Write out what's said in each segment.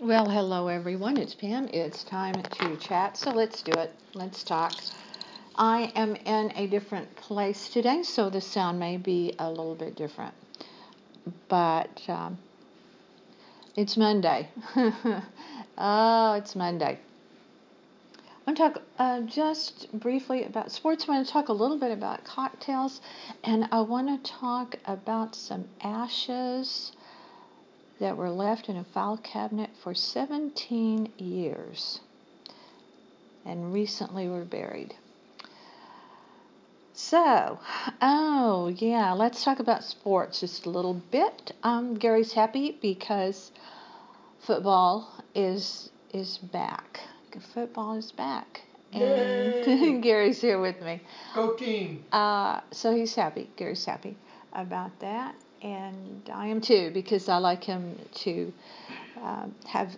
Well, hello everyone. It's Pam. It's time to chat. So let's do it. Let's talk. I am in a different place today, so the sound may be a little bit different. But um, it's Monday. oh, it's Monday. I'm going to talk uh, just briefly about sports. I want to talk a little bit about cocktails, and I want to talk about some ashes that were left in a file cabinet for 17 years and recently were buried. So, oh yeah, let's talk about sports just a little bit. Um, Gary's happy because football is is back. Football is back, and Gary's here with me. Go team! Uh, so he's happy. Gary's happy about that and I am too because I like him to uh, have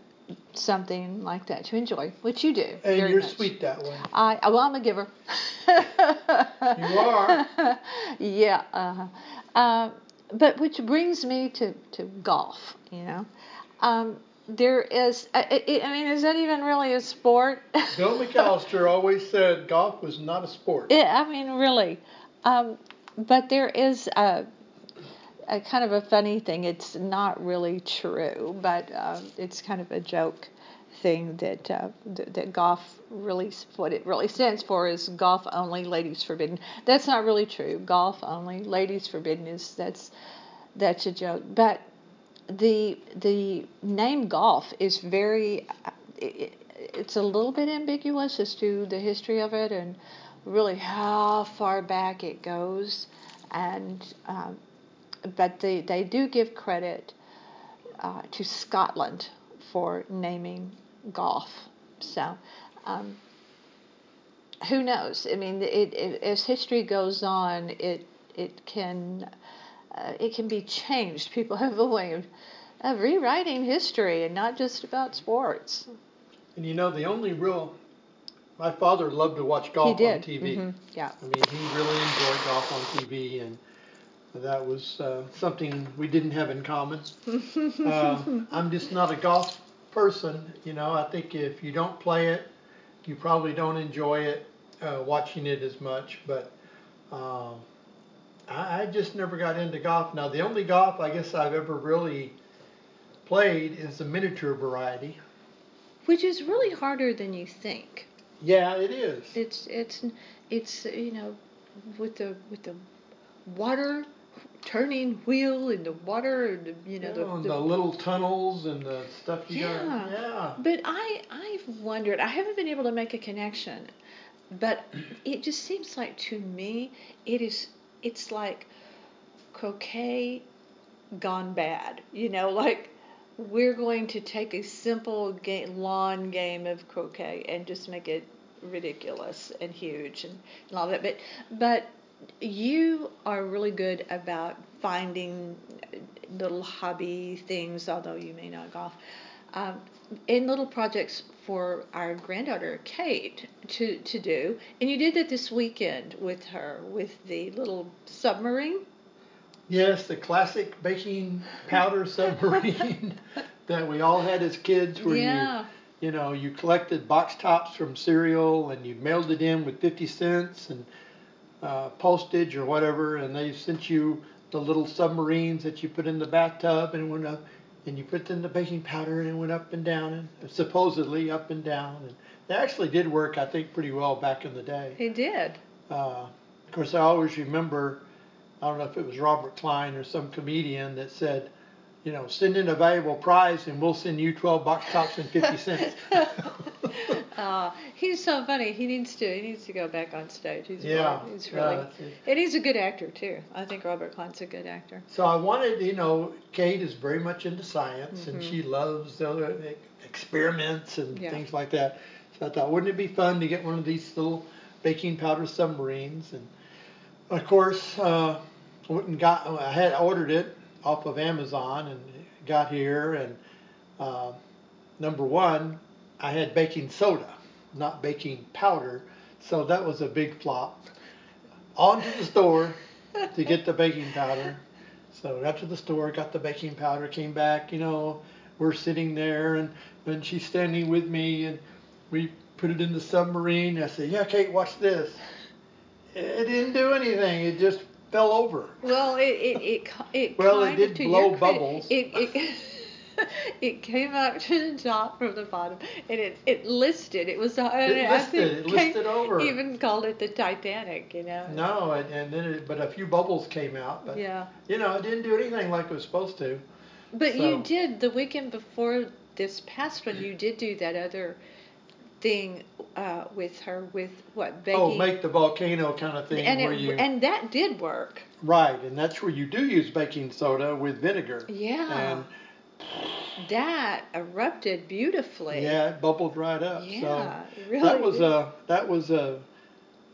something like that to enjoy, which you do. And you're much. sweet that way. I well, I'm a giver. you are. Yeah. Uh-huh. Uh, but which brings me to, to golf. You know, um, there is. I, I, mean, is that even really a sport? Bill McAllister always said golf was not a sport. Yeah, I mean, really. Um, but there is a a kind of a funny thing. It's not really true, but uh, it's kind of a joke thing that, uh, that that golf really what it really stands for is golf only, ladies forbidden. That's not really true. Golf only, ladies forbidden is that's that's a joke. But the the name golf is very it, it's a little bit ambiguous as to the history of it and really how far back it goes and um, but they, they do give credit uh, to Scotland for naming golf. So, um, who knows? I mean, it, it, as history goes on, it it can uh, it can be changed. People have a way of, of rewriting history, and not just about sports. And you know, the only real my father loved to watch golf on TV. Mm-hmm. Yeah. I mean, he really enjoyed golf on TV, and that was uh, something we didn't have in common. uh, I'm just not a golf person. You know, I think if you don't play it, you probably don't enjoy it, uh, watching it as much. But uh, I, I just never got into golf. Now, the only golf I guess I've ever really played is the miniature variety. Which is really harder than you think. Yeah, it is. It's it's it's you know with the with the water turning wheel in the water and the, you know yeah, the, the, the, little tunnels and the stuff you yeah. got. Yeah. But I I've wondered. I haven't been able to make a connection, but it just seems like to me it is it's like croquet gone bad. You know, like we're going to take a simple game, lawn game of croquet and just make it ridiculous and huge and, and all that. But but you are really good about finding little hobby things, although you may not golf, um, in little projects for our granddaughter Kate to, to do. And you did that this weekend with her with the little submarine. Yes, the classic baking powder submarine that we all had as kids, where yeah. you, you know, you collected box tops from cereal and you mailed it in with 50 cents and uh, postage or whatever, and they sent you the little submarines that you put in the bathtub and went up, and you put in the baking powder and it went up and down, and supposedly up and down. And they actually did work, I think, pretty well back in the day. It did. Uh, of course, I always remember, I don't know if it was Robert Klein or some comedian that said, you know, send in a valuable prize and we'll send you 12 box tops and 50 cents. uh, he's so funny. He needs to he needs to go back on stage. He's yeah, really, he's really and he's a good actor too. I think Robert Klein's a good actor. So I wanted, you know, Kate is very much into science mm-hmm. and she loves experiments and yeah. things like that. So I thought, wouldn't it be fun to get one of these little baking powder submarines? And of course, uh, went and got. I had ordered it off of Amazon and got here and uh, number one, I had baking soda, not baking powder, so that was a big flop. On to the store to get the baking powder. So got to the store, got the baking powder, came back, you know, we're sitting there, and and she's standing with me, and we put it in the submarine. I said, "Yeah, Kate, watch this." It didn't do anything. It just fell over. Well, it it it, it well, it did blow credit, bubbles. It, it it came up to the top from the bottom, and it it listed. It was. uh, It I listed, it listed over. Even called it the Titanic. You know. No, and, and then it, but a few bubbles came out. But Yeah. you know, it didn't do anything like it was supposed to. But So- you did the weekend before this past one. You did do that other thing uh, with her with what baking. Oh, make the volcano kind of thing and where it, you and that did work. right, and that's where you do use baking soda with vinegar. Yeah. And That erupted beautifully. yeah, it bubbled right up. Yeah, so really that was did. a that was a,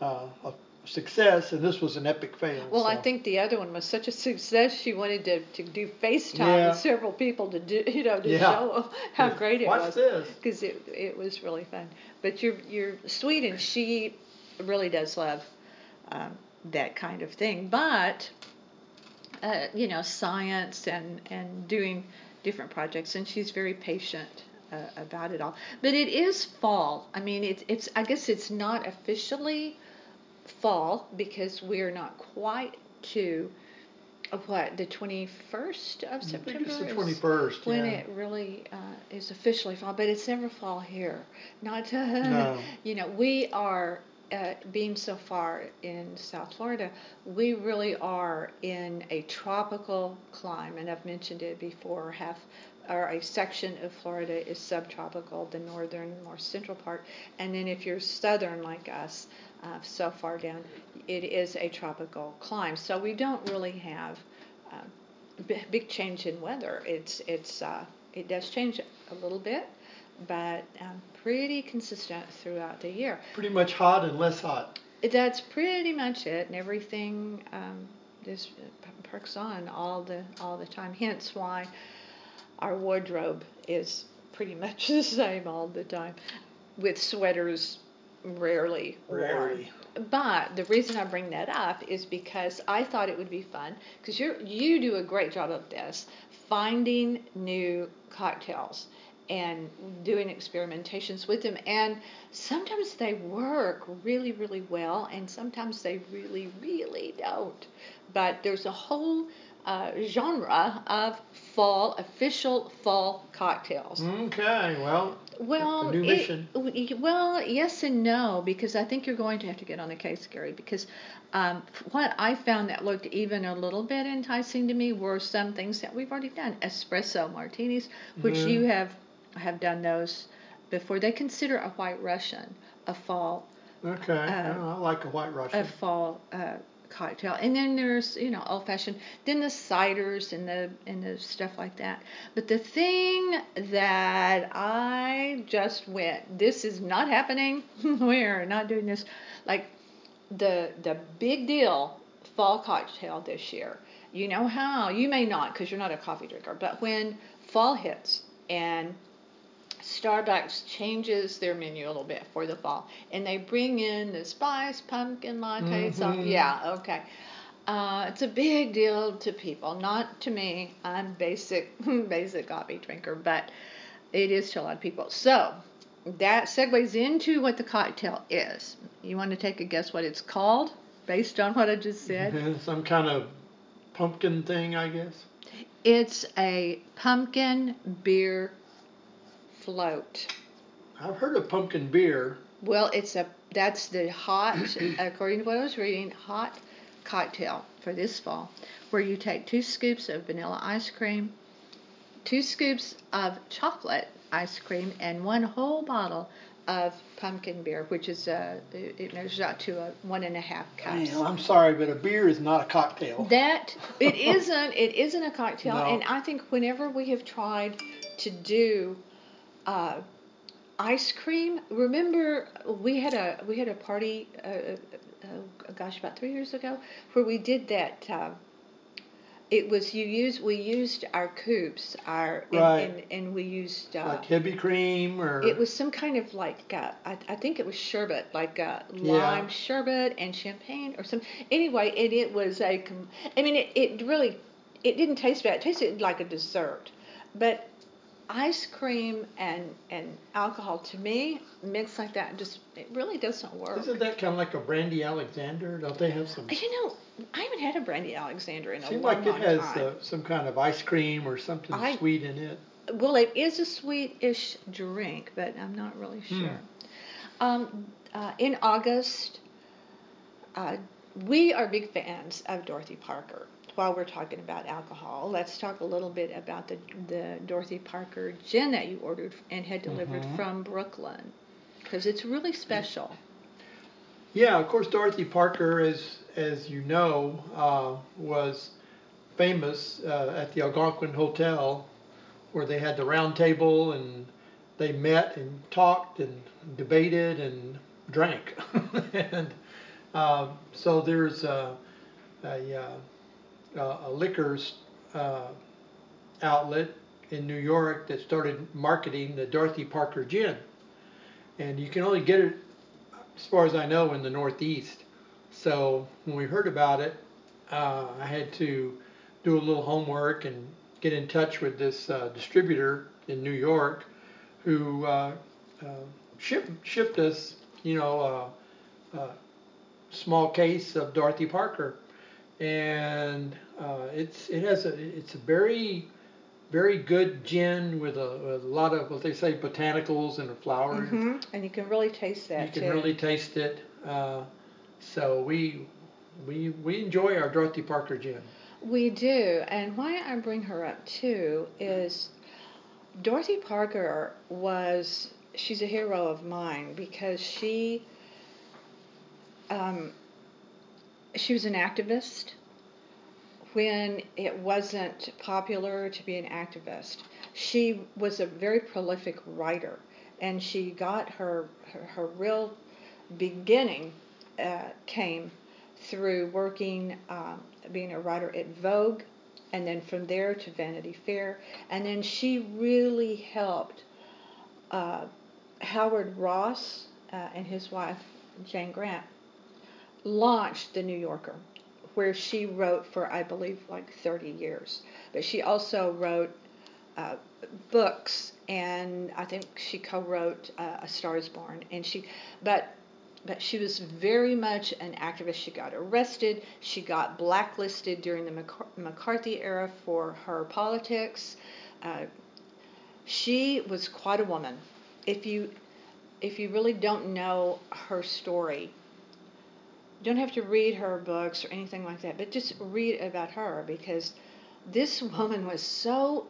a a success, and this was an epic fail. Well, I think the other one was such a success. She wanted to, to do FaceTime Yeah. with several people to do, you know, to Yeah. show how great it Watch was. this. Because it, it was really fun. But you're you're sweet, and she really does love um, that kind of thing. But uh, you know, science and and doing different projects, and she's very patient. Uh, about it all, but it is fall. I mean, it's it's. I guess it's not officially fall because we're not quite to uh, what the 21st of September think it's the twenty first. when yeah. it really uh, is officially fall, but it's never fall here. Not No. you know we are uh, being so far in South Florida, we really are in a tropical climate. And I've mentioned it before. Half or a section of Florida is subtropical, the northern, more central part, and then if you're southern like us, uh, so far down, it is a tropical climate. So we don't really have uh, b- big change in weather. It's it's uh, it does change a little bit, but um, pretty consistent throughout the year. Pretty much hot and less hot. That's pretty much it, and everything um, just perks on all the all the time. Hence why our wardrobe is pretty much the same all the time, with sweaters rarely worn. Rarely. But the reason I bring that up is because I thought it would be fun because you you do a great job of this, finding new cocktails and doing experimentations with them and sometimes they work really really well and sometimes they really really don't but there's a whole uh, genre of fall official fall cocktails Okay, well, well, new mission. w- well, yes and no, because I think you're going to have to get on the case, Gary. Because um, what I found that looked even a little bit enticing to me were some things that we've already done, espresso martinis, which Mhm. you have have done those before. They consider a White Russian a fall okay. Uh, I like a white Russian. a fall uh, cocktail. And then there's you know old fashioned. Then the ciders and the and the stuff like that. But the thing that I just went, this is not happening. we are not doing this. Like the the big deal fall cocktail this year. You know how you may not because you're not a coffee drinker, but when fall hits and Starbucks changes their menu a little bit for the fall, and they bring in the spice pumpkin latte. So Mhm. yeah, okay. Uh, it's a big deal to people, not to me. I'm basic, basic coffee drinker, but it is to a lot of people. So that segues into what the cocktail is. You want to take a guess what it's called based on what I just said? Some kind of pumpkin thing, I guess. It's a pumpkin beer float. I've heard of pumpkin beer. Well, it's a that's the hot, according to what I was reading, hot cocktail for this fall, where you take two scoops of vanilla ice cream, two scoops of chocolate ice cream, and one whole bottle of pumpkin beer, which is a, it it measures out to a one and a half cups. Man, I'm sorry, but a beer is not a cocktail. That it isn't it isn't a cocktail, No. and I think whenever we have tried to do uh, ice cream, remember we had a we had a party, uh, uh, uh, gosh, about three years ago, where we did that. Uh, it was you use we used our coupes, our and, Right. and, and we used uh, like heavy cream or it was some kind of like uh, I, I think it was sherbet, like uh, Yeah. lime sherbet and champagne or some. Anyway, and it was a. com- I mean, it, it really it didn't taste bad. It tasted like a dessert, but ice cream and and alcohol to me mixed like that just it really doesn't work. Isn't that kind of like a brandy Alexander? Don't they have some? You know, I haven't had a brandy Alexander in a Seems long, like it has time. Uh, some kind of ice cream or something I, sweet in it. Well, it is a sweetish drink, but I'm not really hmm. sure. Hmm. Um, uh, in August, uh, we are big fans of Dorothy Parker while we're talking about alcohol, let's talk a little bit about the, the Dorothy Parker gin that you ordered and had delivered mm-hmm. from Brooklyn, because it's really special. Yeah, of course, Dorothy Parker, as as you know, uh, was famous uh, at the Algonquin Hotel, where they had the round table and they met and talked and debated and drank, and uh, so there's a, a uh, uh, a liquors uh, outlet in New York that started marketing the Dorothy Parker gin. And you can only get it, as far as I know, in the Northeast. So when we heard about it, uh, I had to do a little homework and get in touch with this uh, distributor in New York who uh, uh, shipped, shipped us, you know, a small case of Dorothy Parker and uh, it's it has a it's a very very good gin with a, a lot of what they say botanicals and flowers. Mm-hmm. And you can really taste that. You can too. really taste it. Uh, so we we we enjoy our Dorothy Parker gin. We do, and why I bring her up too is Dorothy Parker was she's a hero of mine because she um, she was an activist when it wasn't popular to be an activist. She was a very prolific writer, and she got her her, her real beginning uh, came through working, um, being a writer at Vogue, and then from there to Vanity Fair, and then she really helped uh, Howard Ross uh, and his wife Jane Grant launched the New Yorker, where she wrote for I believe like 30 years. But she also wrote uh, books, and I think she co-wrote uh, A Star Is Born. And she, but but she was very much an activist. She got arrested. She got blacklisted during the McCarthy era for her politics. Uh, she was quite a woman. If you if you really don't know her story, don't have to read her books or anything like that, but just read about her because this woman was so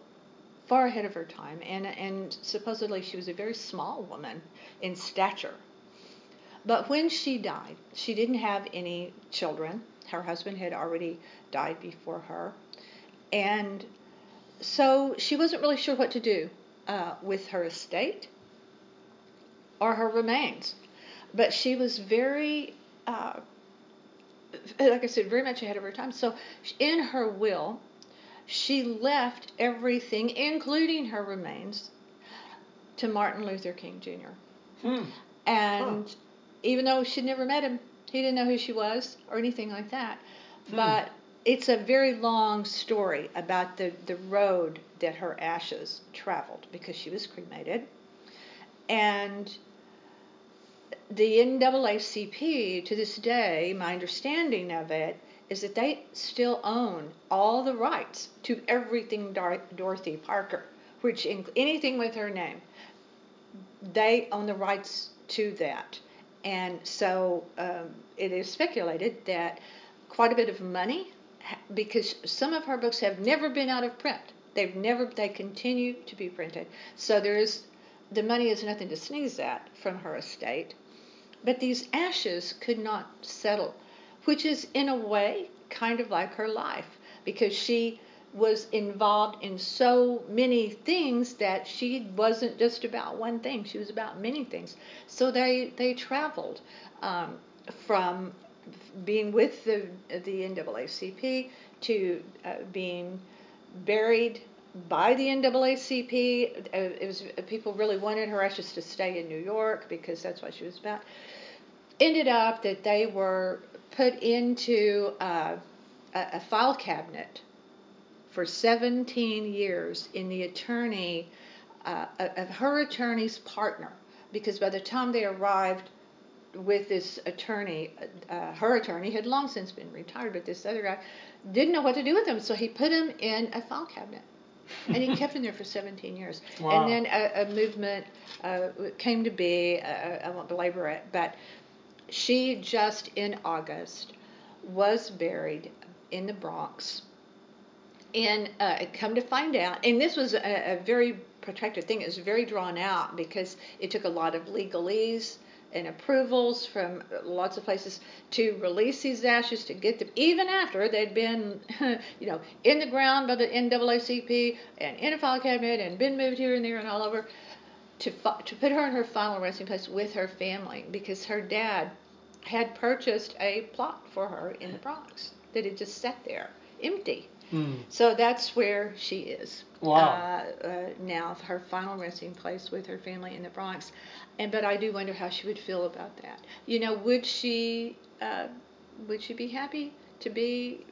far ahead of her time, and and supposedly she was a very small woman in stature. But when she died, she didn't have any children. Her husband had already died before her, and so she wasn't really sure what to do uh, with her estate or her remains. But she was very uh, like I said, very much ahead of her time. So in her will, she left everything, including her remains, to Martin Luther King Jr. Hmm. And huh. even though she'd never met him, he didn't know who she was or anything like that. Hmm. But it's a very long story about the, the road that her ashes traveled because she was cremated. And the NAACP to this day, my understanding of it is that they still own all the rights to everything Dorothy Parker, which inc- anything with her name, they own the rights to that. And so um, it is speculated that quite a bit of money, because some of her books have never been out of print. They've never, they continue to be printed. So there is, the money is nothing to sneeze at from her estate but these ashes could not settle, which is in a way kind of like her life because she was involved in so many things that she wasn't just about one thing. She was about many things. So they they traveled um, from being with the the NAACP to uh, being buried by the NAACP. Uh, it was people really wanted her ashes to stay in New York because that's what she was about ended up that they were put into a, a file cabinet for 17 years in the attorney uh, of her attorney's partner because by the time they arrived with this attorney, uh, her attorney had long since been retired, but this other guy didn't know what to do with him, so he put him in a file cabinet. and he kept him there for 17 years. Wow. And then a, a movement uh, came to be, uh, I won't belabor it, but she just in August was buried in the Bronx. And uh, come to find out, and this was a, a very protracted thing, it was very drawn out because it took a lot of legalese and approvals from lots of places to release these ashes to get them, even after they'd been, you know, in the ground by the NAACP and in a file cabinet and been moved here and there and all over, to to put her in her final resting place with her family because her dad had purchased a plot for her in the Bronx that had just sat there empty. Mm. So that's where she is. Wow. Uh, uh, now, her final resting place with her family in the Bronx. And but I do wonder how she would feel about that. You know, would she uh, would she be happy to be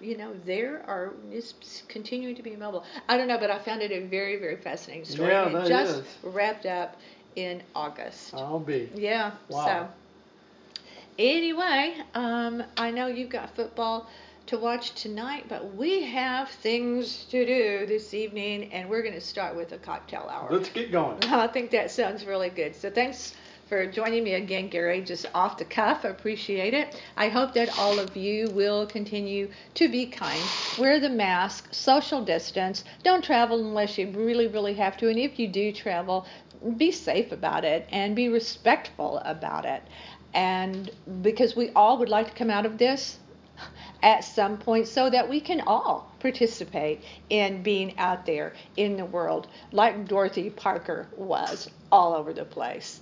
you know, there are just continuing to be mobile. I don't know, but I found it a very, very fascinating story. Yeah, and it just is. wrapped up in August. I'll be. Yeah. Wow. So anyway, um, I know you've got football to watch tonight, but we have things to do this evening, and we're going to start with a cocktail hour. Let's get going. I think that sounds really good. So thanks for joining me again, Gary, just off the cuff. Appreciate it. I hope that all of you will continue to be kind, wear the mask, social distance, don't travel unless you really, really have to, and if you do travel, be safe about it and be respectful about it. And because we all would like to come out of this at some point so that we can all participate in being out there in the world like Dorothy Parker was all over the place.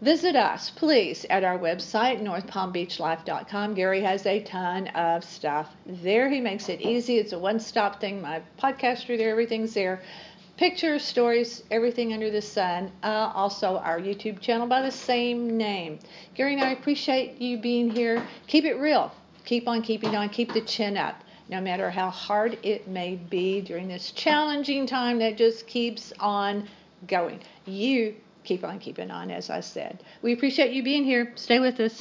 Visit us, please, at our website, northpalmbeachlife.com. Gary has a ton of stuff there. He makes it easy. It's a one stop thing. My podcast through there, everything's there. Pictures, stories, everything under the sun. Uh, also, our YouTube channel by the same name. Gary and I appreciate you being here. Keep it real keep on keeping on, keep the chin up, no matter how hard it may be during this challenging time that just keeps on going. You keep on keeping on, as I said. We appreciate you being here. Stay with us.